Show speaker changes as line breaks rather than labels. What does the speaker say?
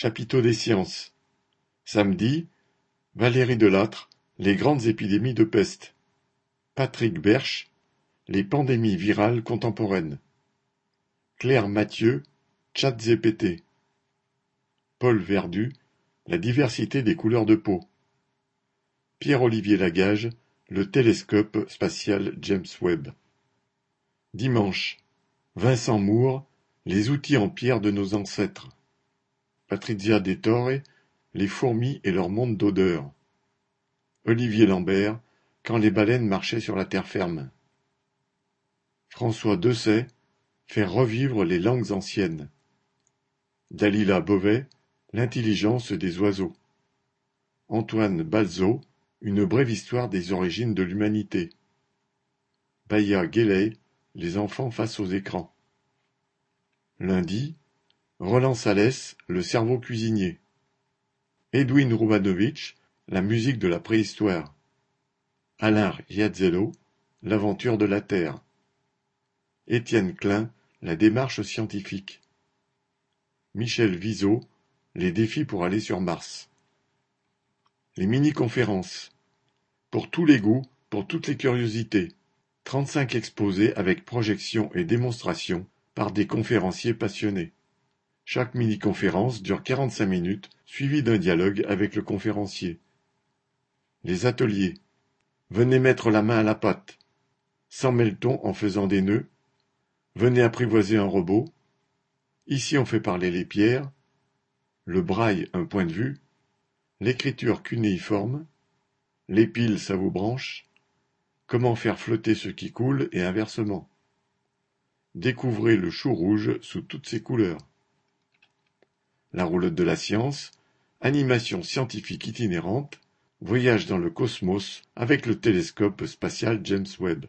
Chapiteau des sciences. Samedi, Valérie Delattre, Les grandes épidémies de peste. Patrick Berche, Les pandémies virales contemporaines. Claire Mathieu, ChatGPT. Paul Verdu, La diversité des couleurs de peau. Pierre-Olivier Lagage, Le télescope spatial James Webb. Dimanche, Vincent Moore, Les outils en pierre de nos ancêtres. Patrizia De Torre, Les fourmis et leur monde d'odeur. Olivier Lambert, Quand les baleines marchaient sur la terre ferme. François Dessay, Faire revivre les langues anciennes. Dalila Beauvais, L'intelligence des oiseaux. Antoine Balzo, Une brève histoire des origines de l'humanité. Baya Guéley, Les enfants face aux écrans. Lundi, Roland Salès, Le cerveau cuisinier. Edwin Rubanovitch, La musique de la préhistoire. Alain Riazello, L'aventure de la Terre. Étienne Klein, La démarche scientifique. Michel Viseau, Les défis pour aller sur Mars. Les mini-conférences. Pour tous les goûts, pour toutes les curiosités. Trente-cinq exposés avec projection et démonstration par des conférenciers passionnés. Chaque mini-conférence dure quarante-cinq minutes, suivie d'un dialogue avec le conférencier. Les ateliers. Venez mettre la main à la pâte. S'en mêle-t-on en faisant des nœuds? Venez apprivoiser un robot. Ici on fait parler les pierres. Le braille un point de vue. L'écriture cunéiforme. Les piles ça vous branche. Comment faire flotter ce qui coule et inversement. Découvrez le chou rouge sous toutes ses couleurs. La roulotte de la science, animation scientifique itinérante, voyage dans le cosmos avec le télescope spatial James Webb.